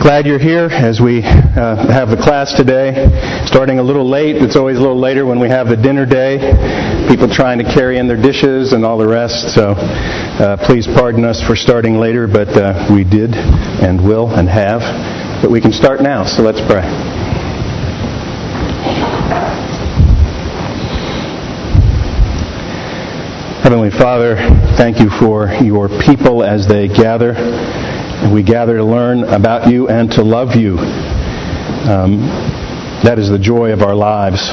Glad you're here as we uh, have the class today. Starting a little late. It's always a little later when we have the dinner day. People trying to carry in their dishes and all the rest. So uh, please pardon us for starting later, but uh, we did and will and have. But we can start now, so let's pray. Heavenly Father, thank you for your people as they gather we gather to learn about you and to love you. Um, that is the joy of our lives.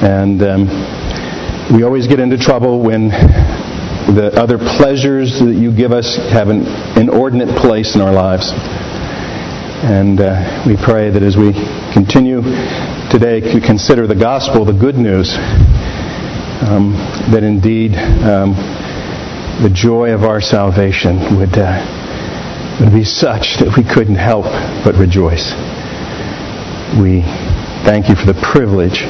And um, we always get into trouble when the other pleasures that you give us have an inordinate place in our lives. And uh, we pray that as we continue today to consider the gospel, the good news, um, that indeed um, the joy of our salvation would. Uh, would be such that we couldn't help but rejoice. We thank you for the privilege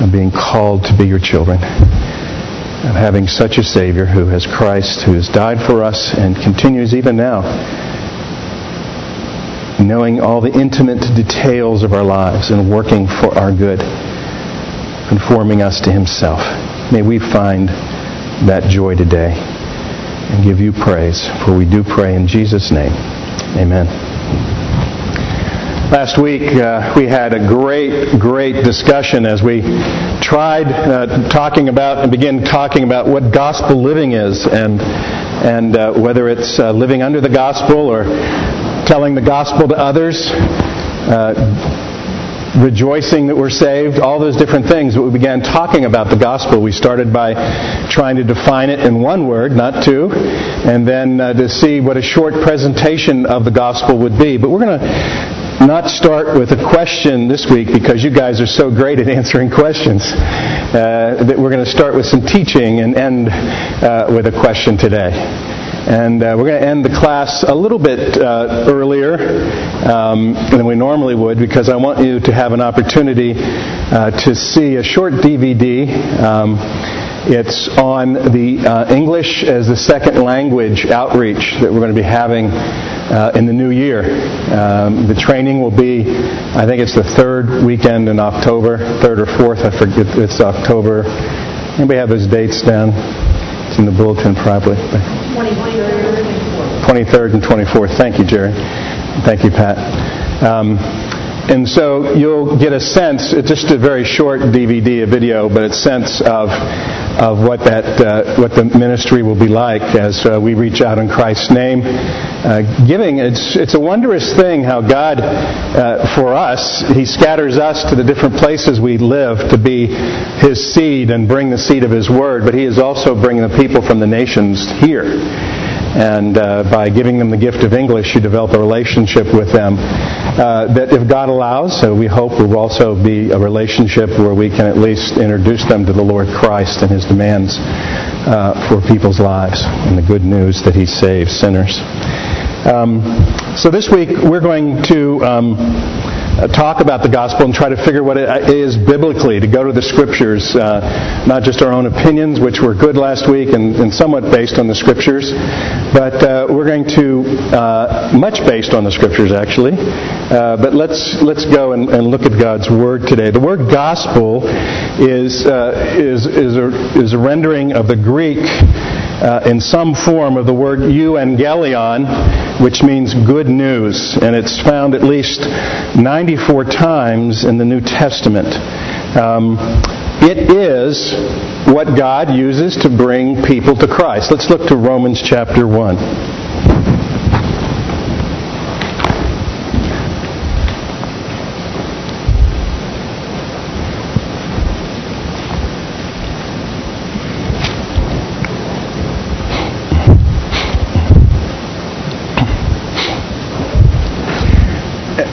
of being called to be your children, of having such a Savior who has Christ, who has died for us and continues even now, knowing all the intimate details of our lives and working for our good, conforming us to Himself. May we find that joy today and give you praise, for we do pray in Jesus' name. Amen. Last week uh, we had a great, great discussion as we tried uh, talking about and began talking about what gospel living is and and uh, whether it's uh, living under the gospel or telling the gospel to others uh, rejoicing that we're saved, all those different things. But we began talking about the gospel. We started by trying to define it in one word, not two, and then uh, to see what a short presentation of the gospel would be. But we're going to not start with a question this week because you guys are so great at answering questions uh, that we're going to start with some teaching and end uh, with a question today. And uh, we're going to end the class a little bit uh, earlier um, than we normally would because I want you to have an opportunity uh, to see a short DVD. Um, it's on the uh, English as the second language outreach that we're going to be having uh, in the new year. Um, the training will be, I think it's the third weekend in October, third or fourth, I forget, it's October. Anybody have those dates down? It's in the bulletin probably. 23rd and 24th. Thank you, Jerry. Thank you, Pat. Um, and so you'll get a sense, it's just a very short DVD, a video, but a sense of, of what, that, uh, what the ministry will be like as uh, we reach out in Christ's name. Uh, giving, it's, it's a wondrous thing how God, uh, for us, He scatters us to the different places we live to be His seed and bring the seed of His Word, but He is also bringing the people from the nations here. And uh, by giving them the gift of English, you develop a relationship with them uh, that, if God allows, uh, we hope will also be a relationship where we can at least introduce them to the Lord Christ and His demands uh, for people's lives and the good news that He saves sinners. Um, so this week we're going to. Um, talk about the gospel and try to figure what it is biblically, to go to the scriptures, uh, not just our own opinions, which were good last week and, and somewhat based on the scriptures, but uh, we're going to, uh, much based on the scriptures actually, uh, but let's, let's go and, and, look at God's Word today. The word gospel is, uh, is, is, a, is a rendering of the Greek uh, in some form of the word euangelion, which means good news. And it's found at least 94 times in the New Testament. Um, it is what God uses to bring people to Christ. Let's look to Romans chapter 1.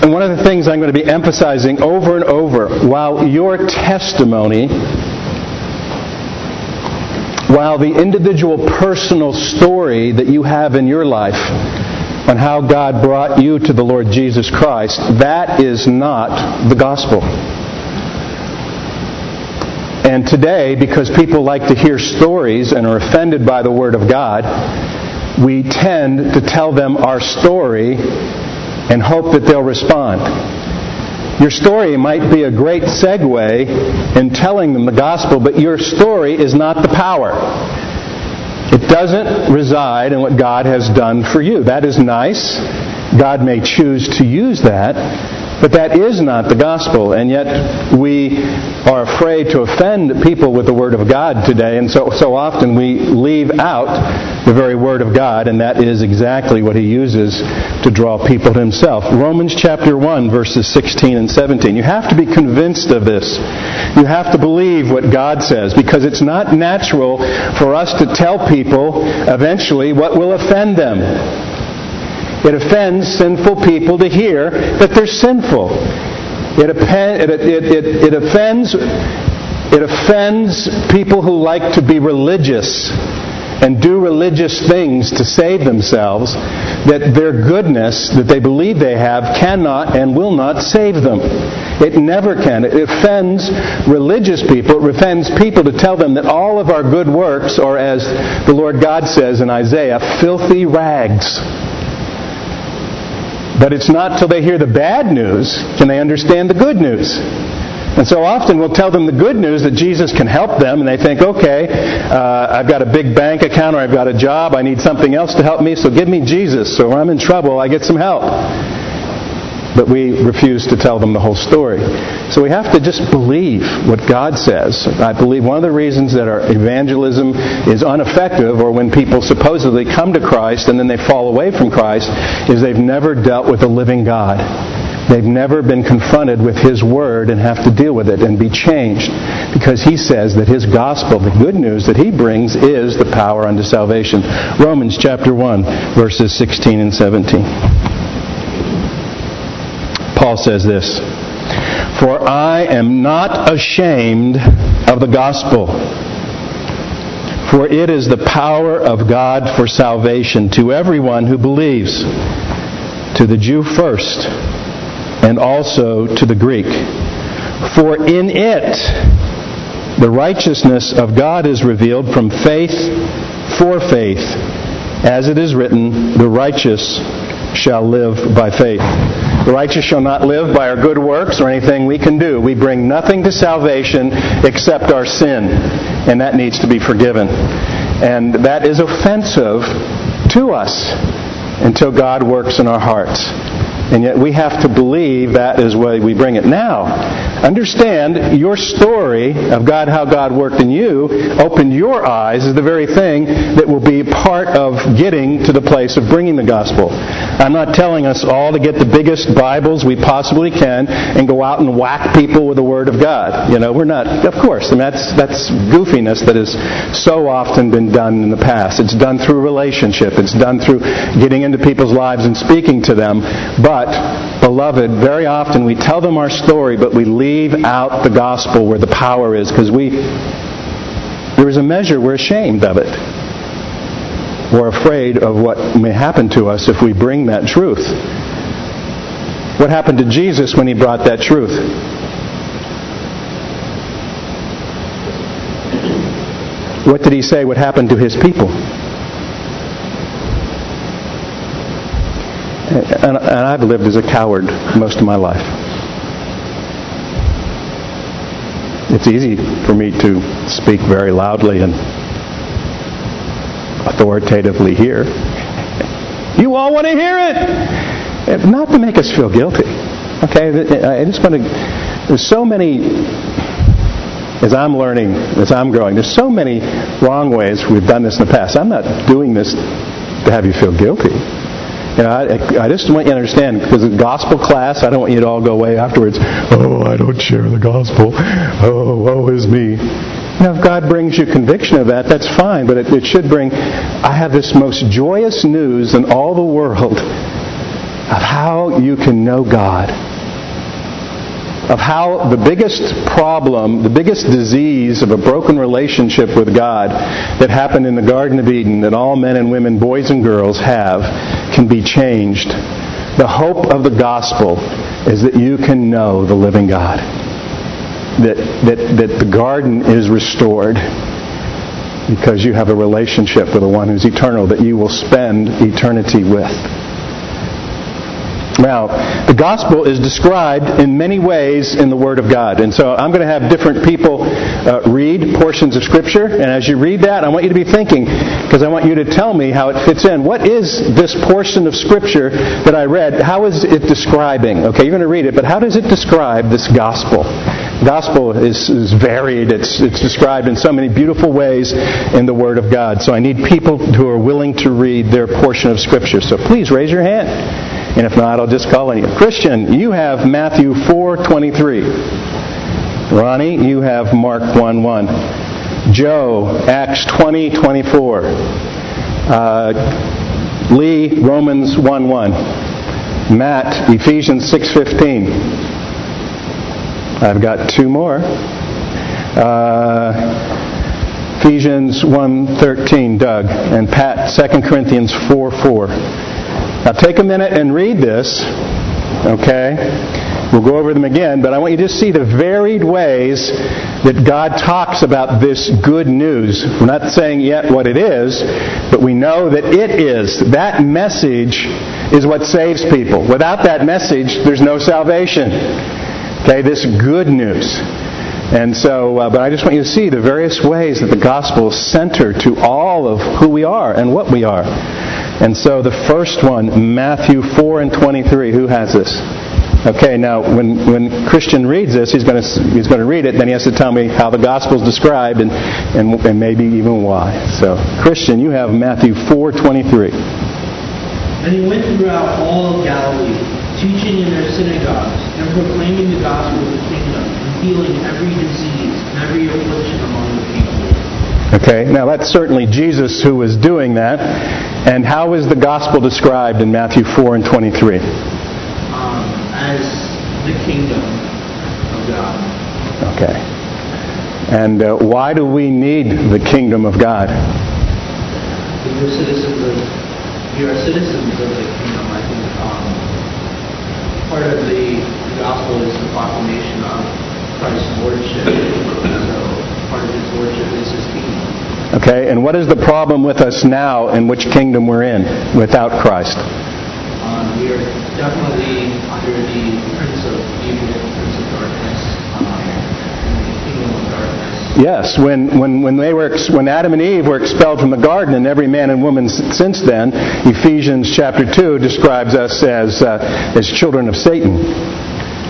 And one of the things I'm going to be emphasizing over and over, while your testimony, while the individual personal story that you have in your life on how God brought you to the Lord Jesus Christ, that is not the gospel. And today, because people like to hear stories and are offended by the Word of God, we tend to tell them our story and hope that they'll respond. Your story might be a great segue in telling them the gospel, but your story is not the power. It doesn't reside in what God has done for you. That is nice. God may choose to use that, but that is not the gospel, and yet we are afraid to offend people with the Word of God today, and so, so often we leave out the very Word of God, and that is exactly what He uses to draw people to Himself. Romans chapter 1, verses 16 and 17. You have to be convinced of this. You have to believe what God says, because it's not natural for us to tell people eventually what will offend them. It offends sinful people to hear that they're sinful. It, it, it, it, offends it offends people who like to be religious and do religious things to save themselves that their goodness that they believe they have cannot and will not save them. It never can. It offends religious people. It offends people to tell them that all of our good works are, as the Lord God says in Isaiah, filthy rags. But it's not till they hear the bad news can they understand the good news. And so often we'll tell them the good news that Jesus can help them, and they think, okay, uh, I've got a big bank account or I've got a job, I need something else to help me, so give me Jesus. So when I'm in trouble, I get some help but we refuse to tell them the whole story. So we have to just believe what God says. I believe one of the reasons that our evangelism is ineffective, or when people supposedly come to Christ and then they fall away from Christ, is they've never dealt with the living God. They've never been confronted with His Word and have to deal with it and be changed. Because He says that His gospel, the good news that He brings, is the power unto salvation. Romans chapter 1, verses 16 and 17. Paul says this For I am not ashamed of the gospel, for it is the power of God for salvation to everyone who believes, to the Jew first, and also to the Greek. For in it the righteousness of God is revealed from faith for faith, as it is written, the righteous shall live by faith. The righteous shall not live by our good works or anything we can do. We bring nothing to salvation except our sin, and that needs to be forgiven. And that is offensive to us until God works in our hearts. And yet we have to believe that is why we bring it. Now, understand your story of God, how God worked in you, opened your eyes, is the very thing that will be part of getting to the place of bringing the gospel. I'm not telling us all to get the biggest Bibles we possibly can and go out and whack people with the Word of God. You know, we're not, of course, and that's, that's goofiness that has so often been done in the past. It's done through relationship. It's done through getting into people's lives and speaking to them. But but, beloved, very often we tell them our story, but we leave out the gospel where the power is because we, there is a measure we're ashamed of it. We're afraid of what may happen to us if we bring that truth. What happened to Jesus when he brought that truth? What did he say would happen to his people? And, and I've lived as a coward most of my life. It's easy for me to speak very loudly and authoritatively here. You all want to hear it! Not to make us feel guilty. Okay? I just want to. There's so many as I'm learning, as I'm growing, there's so many wrong ways we've done this in the past. I'm not doing this to have you feel guilty. You know, I, I just want you to understand, because the gospel class, I don't want you to all go away afterwards, oh, I don't share the gospel. Oh, woe is me. Now, if God brings you conviction of that, that's fine, but it, it should bring, I have this most joyous news in all the world of how you can know God of how the biggest problem, the biggest disease of a broken relationship with God that happened in the Garden of Eden that all men and women, boys and girls have, can be changed. The hope of the gospel is that you can know the living God. That, that, that the garden is restored because you have a relationship with the one who's eternal that you will spend eternity with. Now, the gospel is described in many ways in the Word of God. And so I'm going to have different people uh, read portions of Scripture. And as you read that, I want you to be thinking, because I want you to tell me how it fits in. What is this portion of Scripture that I read? How is it describing? Okay, you're going to read it, but how does it describe this gospel? Gospel is, is varied. It's, it's described in so many beautiful ways in the Word of God. So I need people who are willing to read their portion of Scripture. So please raise your hand. And if not, I'll just call on you. Christian, you have Matthew 4:23. Ronnie, you have Mark 1:1. Joe, Acts 20:24. Uh, Lee, Romans 1:1. Matt, Ephesians 6:15. I've got two more. Uh, Ephesians 1:13, Doug, and Pat 2 Corinthians 4:4. Now take a minute and read this, okay? We'll go over them again, but I want you to see the varied ways that God talks about this good news. We're not saying yet what it is, but we know that it is. That message is what saves people. Without that message, there's no salvation. Okay, this good news. And so, uh, but I just want you to see the various ways that the gospel is center to all of who we are and what we are. And so the first one, Matthew 4 and 23. Who has this? Okay, now when, when Christian reads this, he's going, to, he's going to read it, then he has to tell me how the gospel is described and, and, and maybe even why. So, Christian, you have Matthew 4 23. And he went throughout all of Galilee, teaching in their synagogues, and proclaiming the gospel of the kingdom, and healing every disease and every affliction among. Okay, now that's certainly Jesus who was doing that. And how is the gospel described in Matthew 4 and 23? Um, as the kingdom of God. Okay. And uh, why do we need the kingdom of God? You're citizens of, you're citizens of the kingdom. I think um, part of the gospel is the proclamation of Christ's lordship. Part of his lordship is his kingdom. Okay, and what is the problem with us now in which kingdom we're in without Christ? Um, we are definitely under the prince of evil, prince of darkness, um, kingdom of darkness. Yes, when, when, when, they were, when Adam and Eve were expelled from the garden, and every man and woman since then, Ephesians chapter 2 describes us as, uh, as children of Satan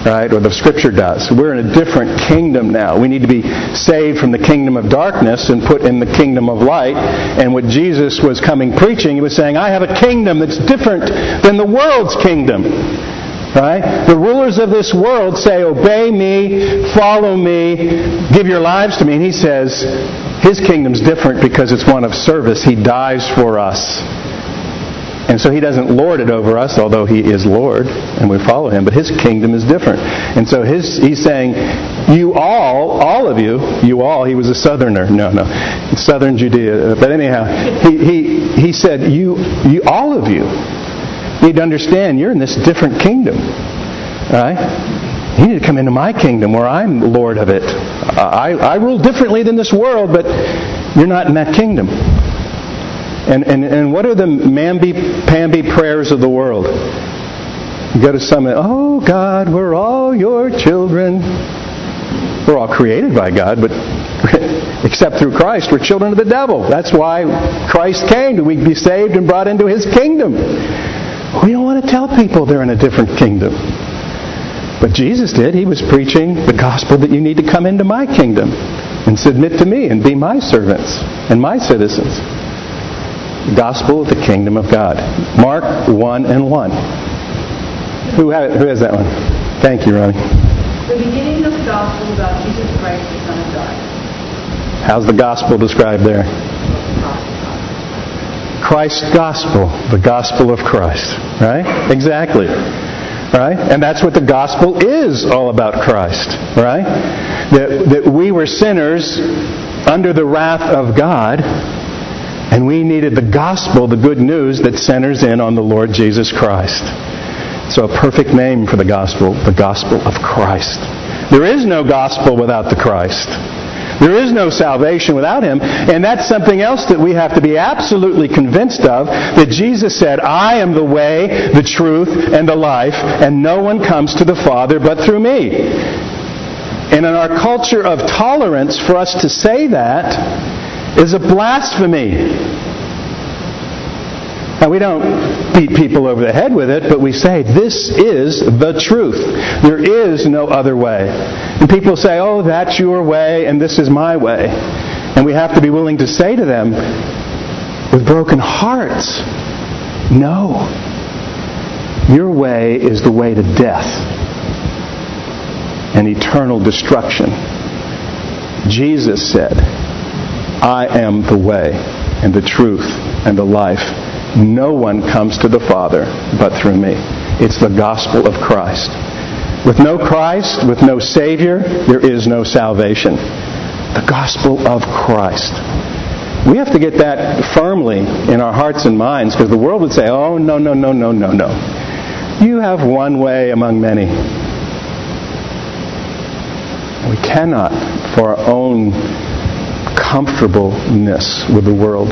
right? Or the scripture does. We're in a different kingdom now. We need to be saved from the kingdom of darkness and put in the kingdom of light. And what Jesus was coming preaching, he was saying, I have a kingdom that's different than the world's kingdom. Right? The rulers of this world say, Obey me, follow me, give your lives to me. And he says, His kingdom's different because it's one of service. He dies for us. And so he doesn't lord it over us, although he is Lord and we follow him, but his kingdom is different. And so his, he's saying, you all, all of you, you all, he was a southerner. No, no. Southern Judea. But anyhow, he, he, he said, you, you, all of you need to understand you're in this different kingdom. Right? You need to come into my kingdom where I'm Lord of it. I, I rule differently than this world, but you're not in that kingdom. And, and, and what are the mamby-pamby prayers of the world? You go to some, oh God, we're all your children. We're all created by God, but except through Christ, we're children of the devil. That's why Christ came, to we be saved and brought into his kingdom. We don't want to tell people they're in a different kingdom. But Jesus did. He was preaching the gospel that you need to come into my kingdom and submit to me and be my servants and my citizens gospel of the kingdom of God. Mark 1 and 1. Who, have, who has that one? Thank you, Ronnie. The beginning of the gospel about Jesus Christ, the Son of God. How's the gospel described there? Christ's gospel, the gospel of Christ. Right? Exactly. Right? And that's what the gospel is all about Christ. Right? That, that we were sinners under the wrath of God and we needed the gospel, the good news that centers in on the Lord Jesus Christ. So, a perfect name for the gospel, the gospel of Christ. There is no gospel without the Christ. There is no salvation without him. And that's something else that we have to be absolutely convinced of that Jesus said, I am the way, the truth, and the life, and no one comes to the Father but through me. And in our culture of tolerance, for us to say that is a blasphemy. Now, we don't beat people over the head with it, but we say, this is the truth. There is no other way. And people say, oh, that's your way, and this is my way. And we have to be willing to say to them, with broken hearts, no. Your way is the way to death and eternal destruction. Jesus said, I am the way and the truth and the life no one comes to the Father but through me. It's the gospel of Christ. With no Christ, with no Savior, there is no salvation. The gospel of Christ. We have to get that firmly in our hearts and minds because the world would say, oh, no, no, no, no, no, no. You have one way among many. We cannot, for our own comfortableness with the world,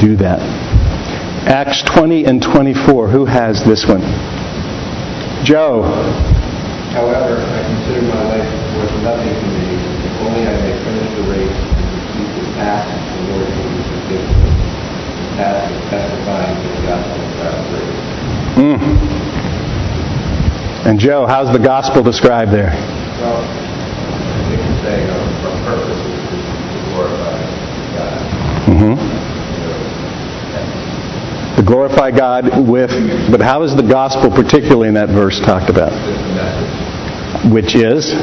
do that. Acts 20 and 24. Who has this one? Joe. However, I consider my life worth nothing to me if only I may finish the race and keep the path the Lord Jesus given me. The path of testifying to the gospel of God's grace. Mm. And Joe, how's the gospel described there? Well, I think it's saying our purpose is to glorify God. Mm-hmm to glorify God with, but how is the gospel, particularly in that verse, talked about? Which is?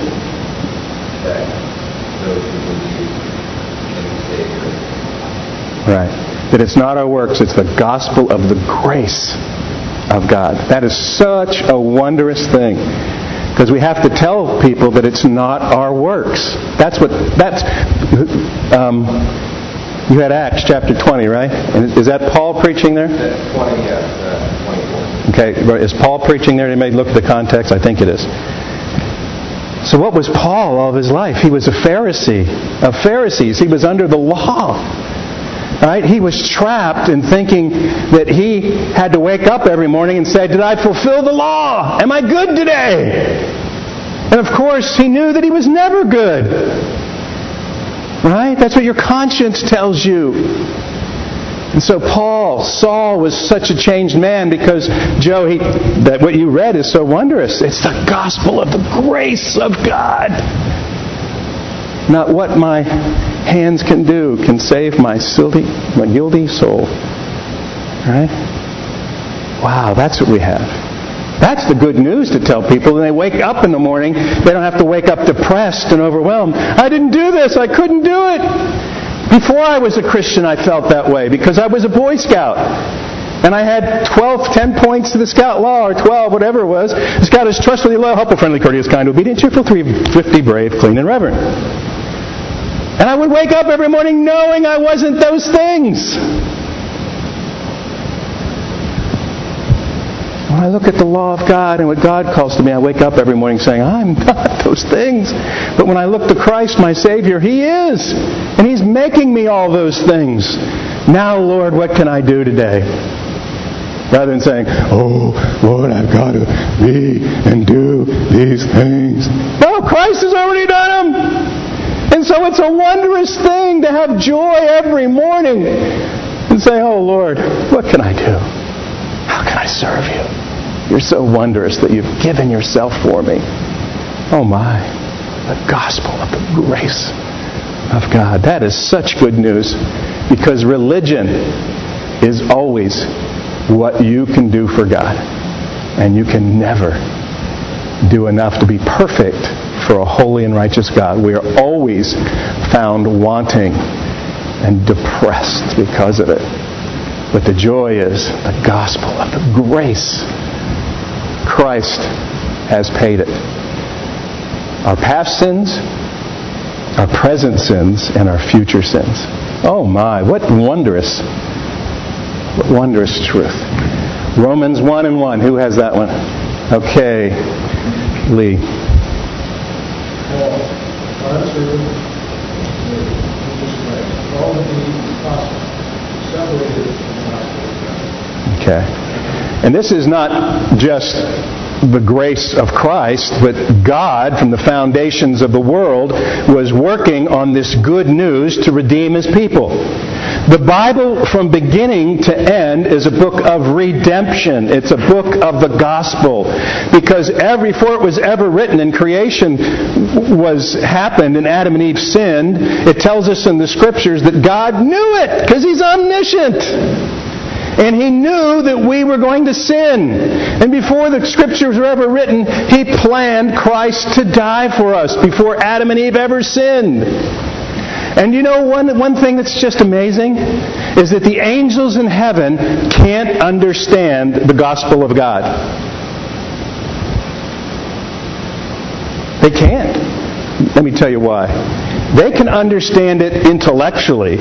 Right. That it's not our works, it's the gospel of the grace of God. That is such a wondrous thing. Because we have to tell people that it's not our works. That's what, that's, um, you had Acts chapter 20, right? Is that Paul preaching there? 20, yeah, uh, 24. Okay, is Paul preaching there? You may look at the context. I think it is. So what was Paul all of his life? He was a Pharisee of Pharisees. He was under the law. Right? He was trapped in thinking that he had to wake up every morning and say, Did I fulfill the law? Am I good today? And of course, he knew that he was never good. Right? That's what your conscience tells you. And so Paul, Saul was such a changed man because Joe, he, that what you read is so wondrous. It's the gospel of the grace of God. Not what my hands can do can save my guilty, my guilty soul. Right? Wow, that's what we have. That's the good news to tell people. When they wake up in the morning, they don't have to wake up depressed and overwhelmed. I didn't do this. I couldn't do it. Before I was a Christian, I felt that way because I was a Boy Scout. And I had 12, 10 points to the Scout law, or 12, whatever it was. The Scout is trustworthy, loyal, helpful, friendly, courteous, kind, obedient, cheerful, thrifty, brave, clean, and reverent. And I would wake up every morning knowing I wasn't those things. When I look at the law of God and what God calls to me, I wake up every morning saying, I'm not those things. But when I look to Christ, my Savior, He is. And He's making me all those things. Now, Lord, what can I do today? Rather than saying, Oh, Lord, I've got to be and do these things. No, Christ has already done them. So it's a wondrous thing to have joy every morning and say, Oh, Lord, what can I do? How can I serve you? You're so wondrous that you've given yourself for me. Oh my, the gospel of the grace of God. That is such good news because religion is always what you can do for God. And you can never do enough to be perfect for a holy and righteous God. We are always found wanting and depressed because of it. But the joy is the gospel of the grace Christ has paid it. Our past sins, our present sins, and our future sins. Oh my, what wondrous, what wondrous truth. Romans 1 and 1. Who has that one? Okay. Lee through the Christ. All of the apostles separated from the gospel. Okay. And this is not just the grace of Christ, but God, from the foundations of the world, was working on this good news to redeem his people. The Bible, from beginning to end, is a book of redemption. It's a book of the gospel. Because every, before it was ever written and creation was happened and Adam and Eve sinned, it tells us in the scriptures that God knew it because he's omniscient. And he knew that we were going to sin. And before the scriptures were ever written, he planned Christ to die for us before Adam and Eve ever sinned. And you know one, one thing that's just amazing? Is that the angels in heaven can't understand the gospel of God. They can't. Let me tell you why. They can understand it intellectually,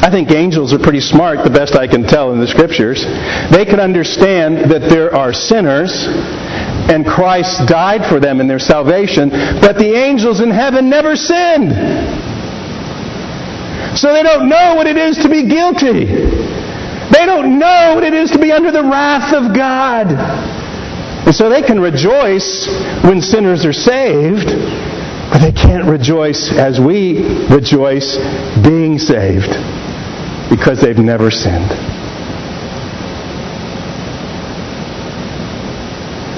I think angels are pretty smart, the best I can tell in the scriptures. They can understand that there are sinners and Christ died for them in their salvation, but the angels in heaven never sinned. So they don't know what it is to be guilty. They don't know what it is to be under the wrath of God. And so they can rejoice when sinners are saved, but they can't rejoice as we rejoice being saved because they've never sinned.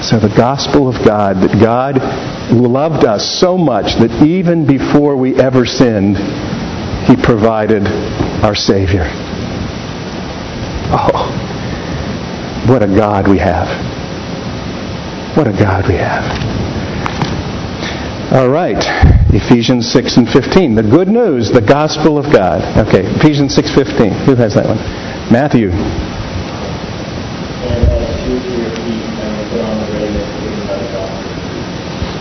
So the gospel of God, that God loved us so much that even before we ever sinned, He provided our Savior. Oh, what a God we have. What a God we have. All right. Ephesians 6 and 15. The good news, the gospel of God. Okay, Ephesians 6:15. Who has that one? Matthew.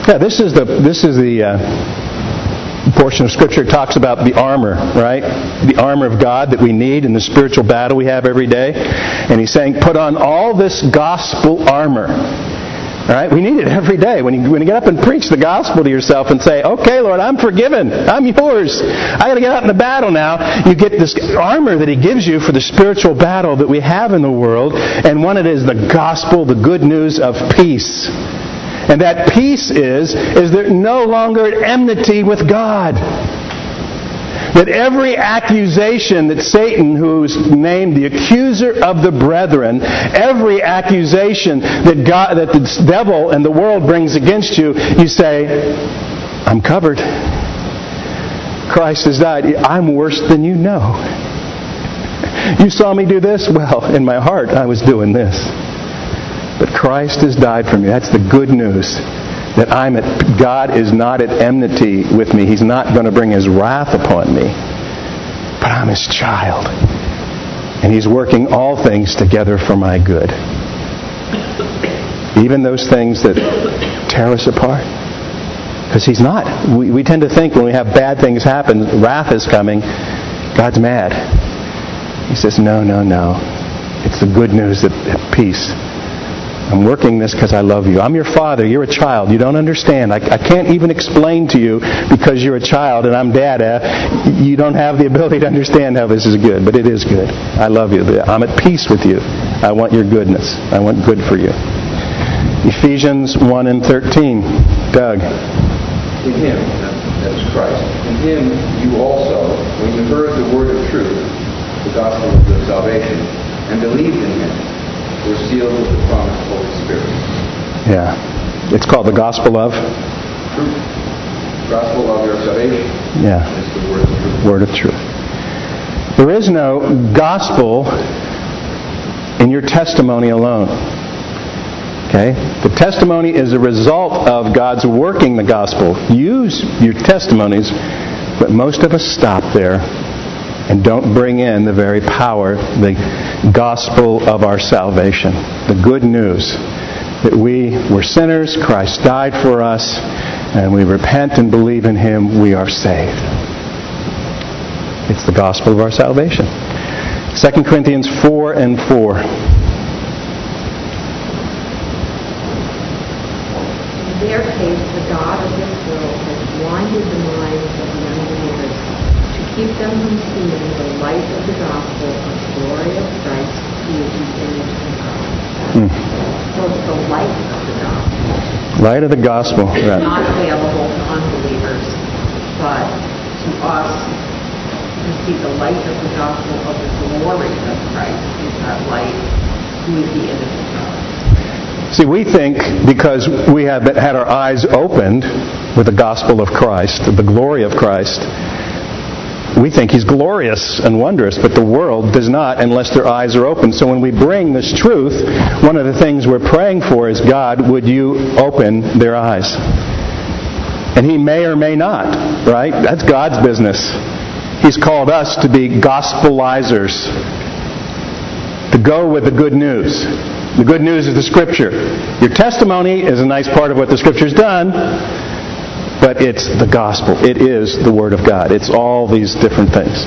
Yeah, this is the this is the uh, portion of Scripture that talks about the armor, right? The armor of God that we need in the spiritual battle we have every day. And he's saying, put on all this gospel armor all right? We need it every day. When you, when you get up and preach the gospel to yourself and say, okay, Lord, I'm forgiven. I'm yours. I got to get out in the battle now. You get this armor that He gives you for the spiritual battle that we have in the world. And one it is the gospel, the good news of peace. And that peace is, is they're no longer enmity with God. That every accusation that Satan, who's named the accuser of the brethren, every accusation that God, that the devil and the world brings against you, you say, I'm covered. Christ has died. I'm worse than you know. You saw me do this? Well, in my heart, I was doing this. But Christ has died for me. That's the good news that I'm at, God is not at enmity with me. He's not going to bring his wrath upon me. But I'm his child. And he's working all things together for my good. Even those things that tear us apart. Because he's not. We, we tend to think when we have bad things happen, wrath is coming, God's mad. He says, no, no, no. It's the good news that peace I'm working this because I love you. I'm your father. You're a child. You don't understand. I, I can't even explain to you because you're a child and I'm dada. Eh? You don't have the ability to understand how this is good, but it is good. I love you. I'm at peace with you. I want your goodness. I want good for you. Ephesians 1 and 13. Doug. In him, that's Christ, in him you also, when you heard the word of truth, the gospel of salvation, and believed in him, we're sealed with the promise of the Holy Spirit. Yeah. It's called the gospel of? Truth. Gospel of your salvation. Yeah. It's the word of truth. Word of truth. There is no gospel in your testimony alone. Okay? The testimony is a result of God's working the gospel. Use your testimonies, but most of us stop there and don't bring in the very power, the gospel of our salvation, the good news that we were sinners, Christ died for us, and we repent and believe in Him, we are saved. It's the gospel of our salvation. 2 Corinthians 4 and 4. In their case, the God of this world has blinded the minds of the unbelievers to keep them from seeing the light of the gospel of glory of Christ, the image of God. So it's the light of the gospel, Light of the gospel. Right. not available to unbelievers, but to us who see the light of the gospel of the glory of Christ is that light, who is the image of God. See, we think because we have had our eyes opened with the gospel of Christ, the glory of Christ, we think he's glorious and wondrous, but the world does not unless their eyes are open. So when we bring this truth, one of the things we're praying for is God, would you open their eyes? And he may or may not, right? That's God's business. He's called us to be gospelizers, to go with the good news. The good news is the Scripture. Your testimony is a nice part of what the Scripture's done, but it's the gospel. It is the Word of God. It's all these different things.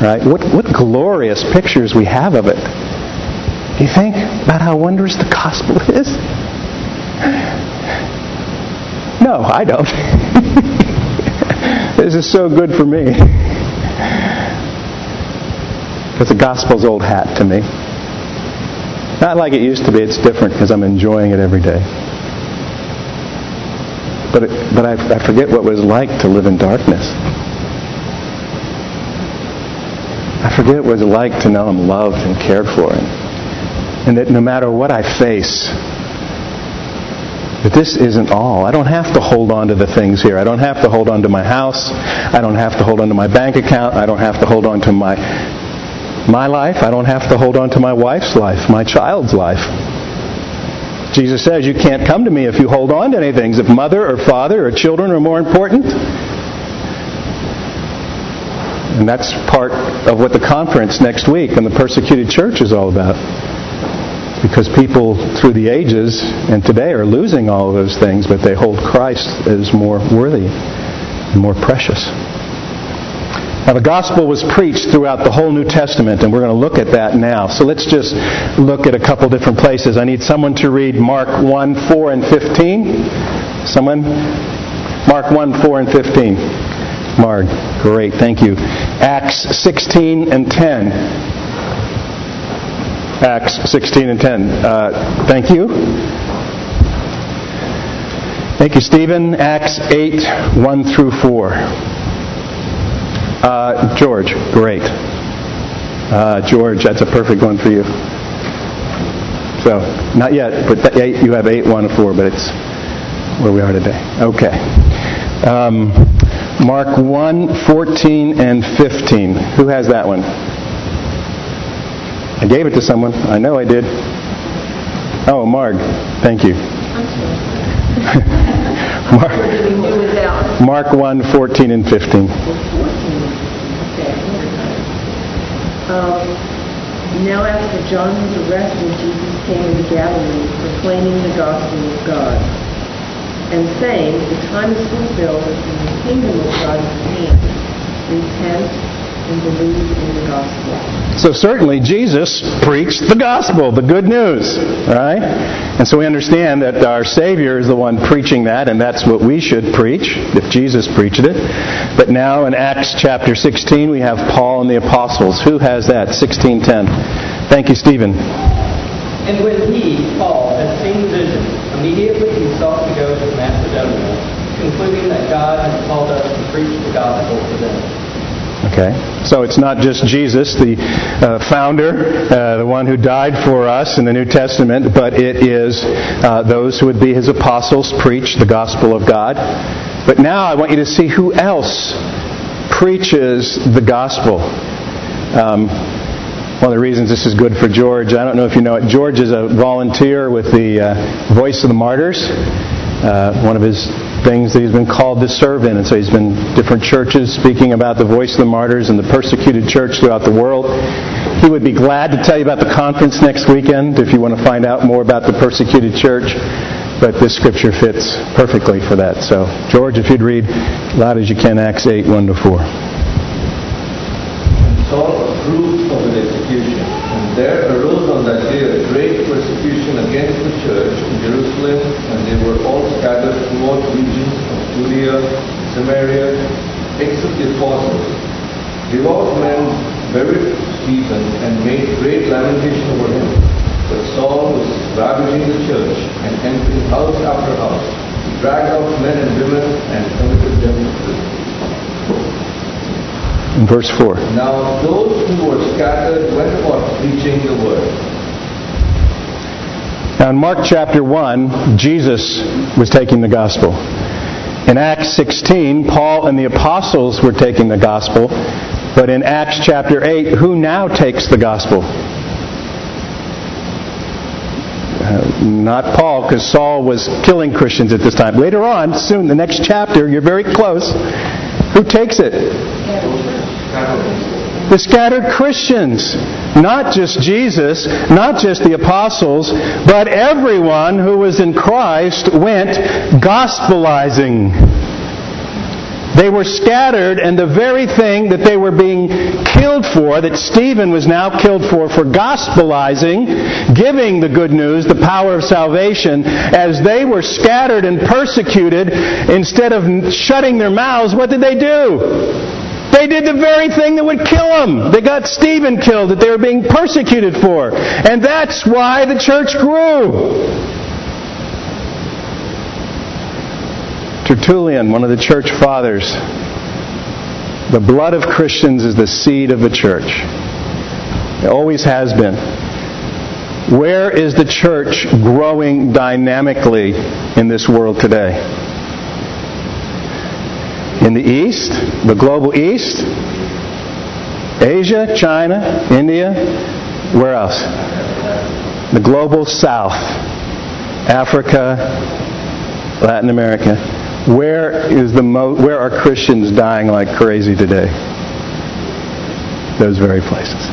Right? What, what glorious pictures we have of it. You think about how wondrous the gospel is? No, I don't. this is so good for me. Because the gospel's old hat to me. Not like it used to be. It's different because I'm enjoying it every day. But, it, but I, I forget what it was like to live in darkness. I forget what it's like to know I'm loved and cared for, and, and that no matter what I face, that this isn't all. I don't have to hold on to the things here. I don't have to hold on to my house. I don't have to hold on to my bank account. I don't have to hold on to my my life. I don't have to hold on to my wife's life, my child's life. Jesus says you can't come to me if you hold on to anything. If mother or father or children are more important. And that's part of what the conference next week on the persecuted church is all about. Because people through the ages and today are losing all of those things, but they hold Christ as more worthy and more precious. Now, the gospel was preached throughout the whole New Testament, and we're going to look at that now. So let's just look at a couple different places. I need someone to read Mark 1, 4, and 15. Someone? Mark 1, 4, and 15. Mark, great, thank you. Acts 16 and 10. Acts 16 and 10. Uh, thank you. Thank you, Stephen. Acts 8, 1 through 4. Uh, George, great. Uh, George, that's a perfect one for you. So, not yet, but that, you have 8, 1, 4, but it's where we are today. Okay. Um, Mark 1, 14, and 15. Who has that one? I gave it to someone. I know I did. Oh, Marg. Thank you. Mark, Mark 1, 14, and 15. Um, now after John was arrested, Jesus came into Galilee, proclaiming the gospel of God, and saying, The time is fulfilled, and the kingdom of God is at hand. Repent and believe in the gospel. So certainly Jesus preached the gospel, the good news, right? And so we understand that our Savior is the one preaching that, and that's what we should preach if Jesus preached it. But now in Acts chapter 16, we have Paul and the apostles. Who has that? 16:10. Thank you, Stephen. And when he, Paul, had seen the vision, immediately he sought to go to Macedonia, concluding that God had called us to preach the gospel to them. Okay? So it's not just Jesus, the uh, founder, uh, the one who died for us in the New Testament, but it is uh, those who would be his apostles preach the gospel of God. But now I want you to see who else preaches the gospel. Um, one of the reasons this is good for George, I don't know if you know it, George is a volunteer with the uh, Voice of the Martyrs. Uh, one of his things that he's been called to serve in. And so he's been different churches speaking about the voice of the martyrs and the persecuted church throughout the world. He would be glad to tell you about the conference next weekend if you want to find out more about the persecuted church. But this scripture fits perfectly for that. So, George, if you'd read loud as you can Acts 8, 1 to 4. Saul approved of his execution. And there arose on that day a great persecution against the church in Jerusalem, and they were all scattered throughout regions of Judea, Samaria, except the apostles. Devout men buried Stephen and made great lamentation over him. But Saul was ravaging the church and entering house after house. He dragged out men and women and committed them to prison. In verse 4. Now those who were scattered went about preaching the word. Now, in Mark chapter 1, Jesus was taking the gospel. In Acts 16, Paul and the apostles were taking the gospel. But in Acts chapter 8, who now takes the gospel? Uh, not Paul, because Saul was killing Christians at this time. Later on, soon, the next chapter, you're very close. Who takes it? The scattered Christians. Not just Jesus, not just the apostles, but everyone who was in Christ went gospelizing. They were scattered, and the very thing that they were being killed for, that Stephen was now killed for, for gospelizing, giving the good news, the power of salvation, as they were scattered and persecuted, instead of shutting their mouths, what did they do? They did the very thing that would kill them. They got Stephen killed that they were being persecuted for. And that's why the church grew. Tertullian, one of the church fathers, the blood of Christians is the seed of the church. It always has been. Where is the church growing dynamically in this world today? In the East, the global East, Asia, China, India, where else? The global South, Africa, Latin America. Where is the mo- where are Christians dying like crazy today? Those very places.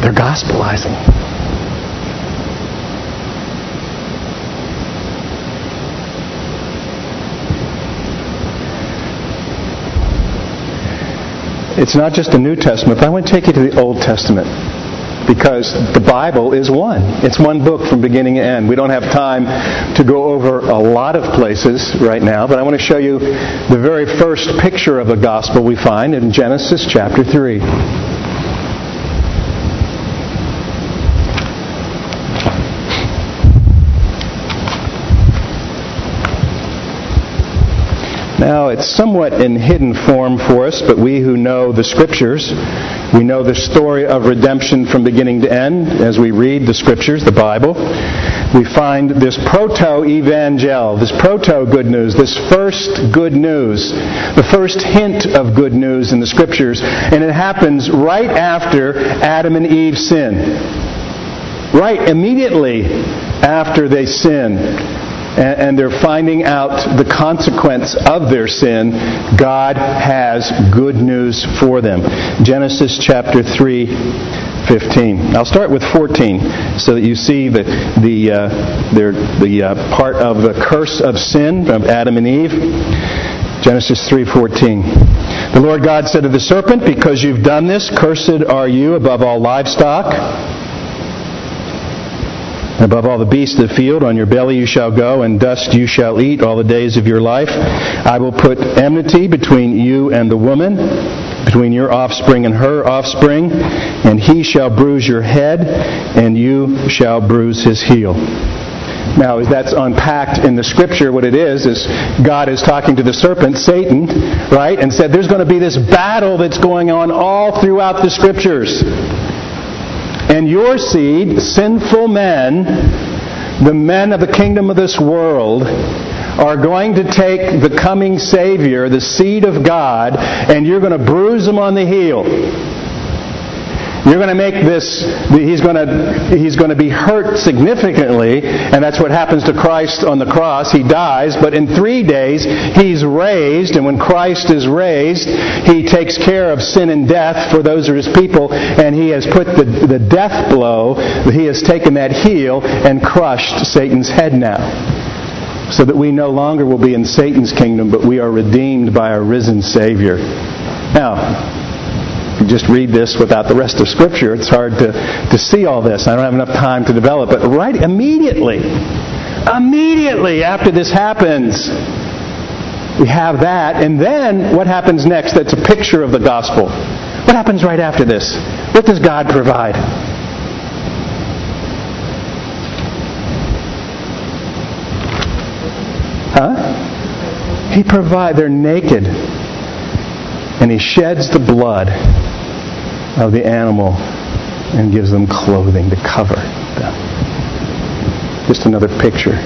They're gospelizing. It's not just the New Testament, but I want to take you to the Old Testament because the Bible is one. It's one book from beginning to end. We don't have time to go over a lot of places right now, but I want to show you the very first picture of the gospel we find in Genesis chapter 3. Now, it's somewhat in hidden form for us, but we who know the Scriptures, we know the story of redemption from beginning to end as we read the Scriptures, the Bible. We find this proto-evangel, this proto-good news, this first good news, the first hint of good news in the Scriptures, and it happens right after Adam and Eve sin. Right immediately after they sin and, they're finding out the consequence of their sin, God has good news for them. Genesis chapter 3, 15. I'll start with 14 so that you see the, the, uh, the uh, part of the curse of sin of Adam and Eve. Genesis 3:14. The Lord God said to the serpent, "Because you've done this, cursed are you above all livestock." Above all the beasts of the field, on your belly you shall go, and dust you shall eat all the days of your life. I will put enmity between you and the woman, between your offspring and her offspring, and he shall bruise your head, and you shall bruise his heel. Now, as that's unpacked in the scripture, what it is, is God is talking to the serpent, Satan, right, and said there's going to be this battle that's going on all throughout the scriptures. And your seed, sinful men, the men of the kingdom of this world, are going to take the coming Savior, the seed of God, and you're going to bruise them on the heel. You're going to make this, he's going to, he's going to be hurt significantly, and that's what happens to Christ on the cross. He dies, but in three days, he's raised, and when Christ is raised, he takes care of sin and death for those of his people, and he has put the, the death blow, he has taken that heel and crushed Satan's head now. So that we no longer will be in Satan's kingdom, but we are redeemed by our risen Savior. Now, you just read this without the rest of Scripture, it's hard to, to see all this. I don't have enough time to develop it. Right immediately Immediately after this happens, we have that. And then what happens next? That's a picture of the gospel. What happens right after this? What does God provide? Huh? He provides, they're naked. And he sheds the blood of the animal and gives them clothing to cover them. Just another picture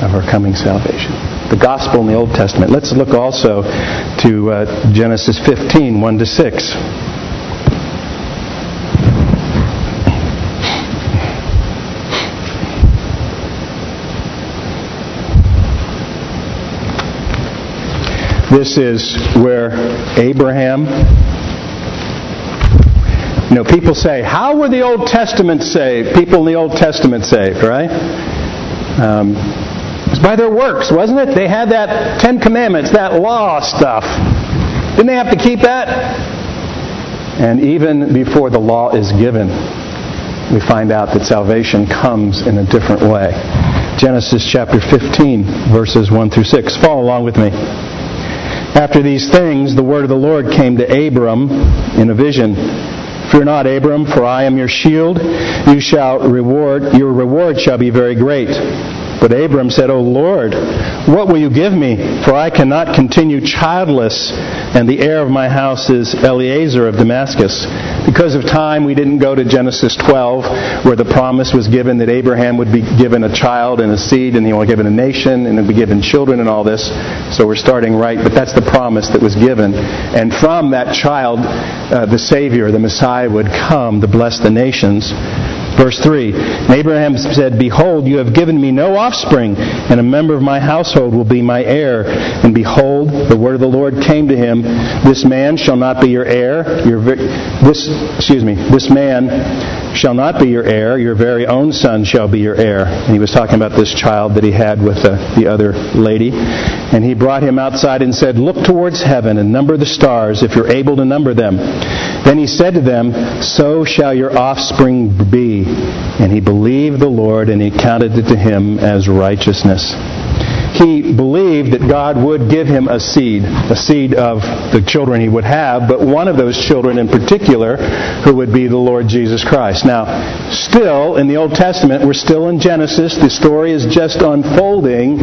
of our coming salvation. The gospel in the Old Testament. Let's look also to uh, Genesis 15, 1 to 6. This is where Abraham. You know, people say, how were the Old Testament saved? People in the Old Testament saved, right? Um, it was by their works, wasn't it? They had that Ten Commandments, that law stuff. Didn't they have to keep that? And even before the law is given, we find out that salvation comes in a different way. Genesis chapter 15, verses 1 through 6. Follow along with me. After these things, the word of the Lord came to Abram in a vision. Fear not, Abram, for I am your shield. You shall reward, your reward shall be very great. But Abram said, O Lord, what will you give me? For I cannot continue childless, and the heir of my house is Eliezer of Damascus. Because of time, we didn't go to Genesis 12, where the promise was given that Abraham would be given a child and a seed, and he will be given a nation, and he'll be given children and all this. So we're starting right, but that's the promise that was given. And from that child, uh, the Savior, the Messiah, would come to bless the nations. Verse 3 And Abraham said, Behold, you have given me no offspring, and a member of my household will be my heir. And behold, the word of the Lord came to him, This man shall not be your heir. Your this, excuse me, this man shall not be your heir. Your very own son shall be your heir. And he was talking about this child that he had with the, the other lady. And he brought him outside and said, Look towards heaven and number the stars, if you're able to number them. Then he said to them, So shall your offspring be. And he believed the Lord, and he counted it to him as righteousness. He believed that God would give him a seed, a seed of the children he would have, but one of those children in particular who would be the Lord Jesus Christ. Now, still in the Old Testament, we're still in Genesis. The story is just unfolding,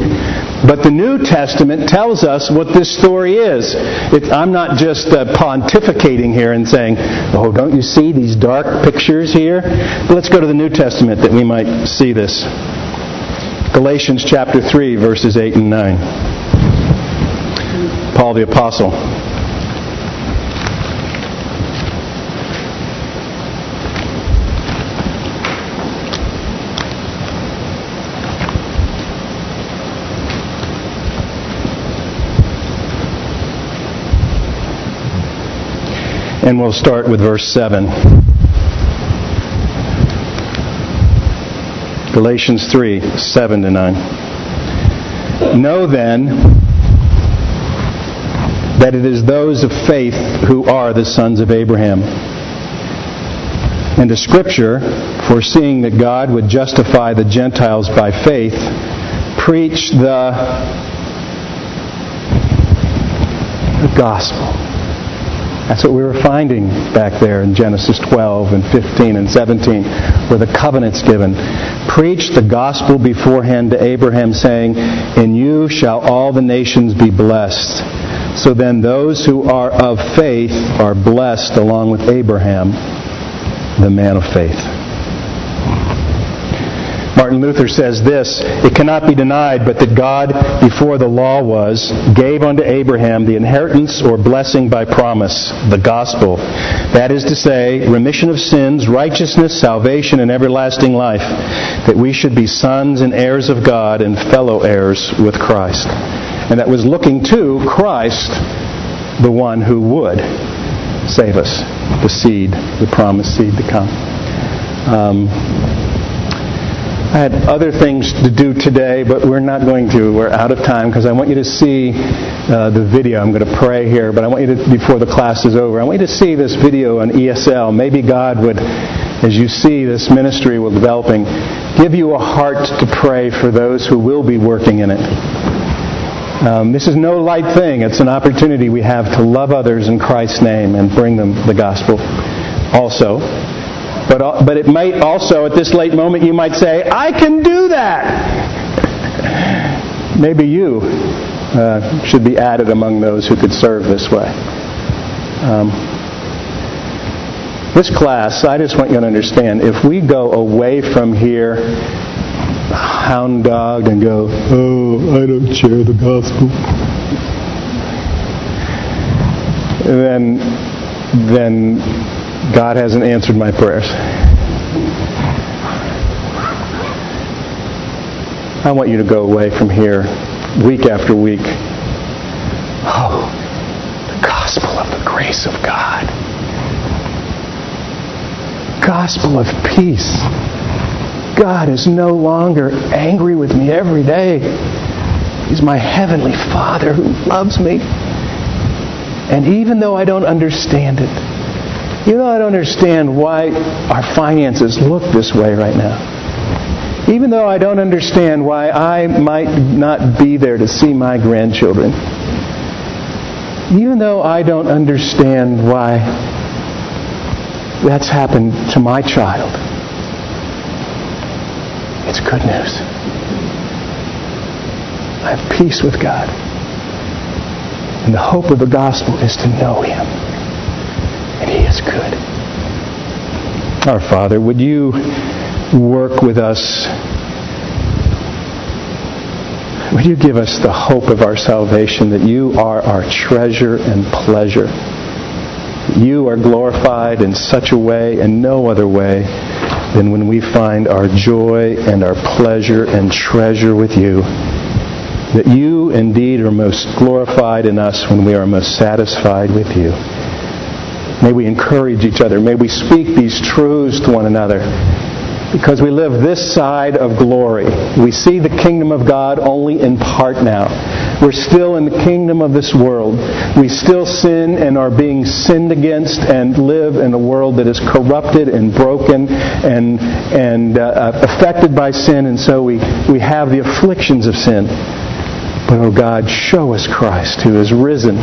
but the New Testament tells us what this story is. It, I'm not just uh, pontificating here and saying, oh, don't you see these dark pictures here? But let's go to the New Testament that we might see this. Galatians chapter 3, verses 8 and 9. Paul the Apostle. And we'll start with verse 7. Galatians 3 7 to 9. Know then that it is those of faith who are the sons of Abraham. And the Scripture, foreseeing that God would justify the Gentiles by faith, preached the, the gospel that's what we were finding back there in Genesis 12 and 15 and 17, where the covenant's given. Preach the gospel beforehand to Abraham, saying, In you shall all the nations be blessed. So then those who are of faith are blessed along with Abraham, the man of faith. Martin Luther says this It cannot be denied but that God, before the law was, gave unto Abraham the inheritance or blessing by promise, the gospel. That is to say, remission of sins, righteousness, salvation, and everlasting life, that we should be sons and heirs of God and fellow heirs with Christ. And that was looking to Christ, the one who would save us, the seed, the promised seed to come. Um, I had other things to do today, but we're not going to. We're out of time because I want you to see uh, the video. I'm going to pray here, but I want you to, before the class is over, I want you to see this video on ESL. Maybe God would, as you see this ministry will developing, give you a heart to pray for those who will be working in it. Um, this is no light thing. It's an opportunity we have to love others in Christ's name and bring them the gospel also. But, uh, but it might also, at this late moment, you might say, I can do that. Maybe you uh, should be added among those who could serve this way. Um, this class, I just want you to understand, if we go away from here hound dog and go, oh, I don't share the gospel, then, then God hasn't answered my prayers. I want you to go away from here week after week. Oh, the gospel of the grace of God. Gospel of peace. God is no longer angry with me every day. He's my heavenly Father who loves me. And even though I don't understand it, you know, I don't understand why our finances look this way right now. Even though I don't understand why I might not be there to see my grandchildren. Even though I don't understand why that's happened to my child. It's good news. I have peace with God. And the hope of the gospel is to know Him. Good. Our Father, would you work with us? Would you give us the hope of our salvation that you are our treasure and pleasure? You are glorified in such a way and no other way than when we find our joy and our pleasure and treasure with you. That you indeed are most glorified in us when we are most satisfied with you. May we encourage each other. May we speak these truths to one another because we live this side of glory. We see the kingdom of God only in part now. We're still in the kingdom of this world. We still sin and are being sinned against and live in a world that is corrupted and broken and, and uh, affected by sin, and so we, we have the afflictions of sin. But, oh God, show us Christ who is risen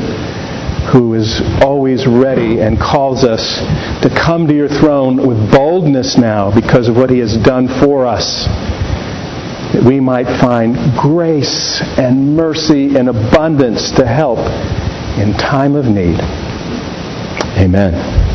who is always ready and calls us to come to your throne with boldness now because of what he has done for us. That we might find grace and mercy and abundance to help in time of need. Amen.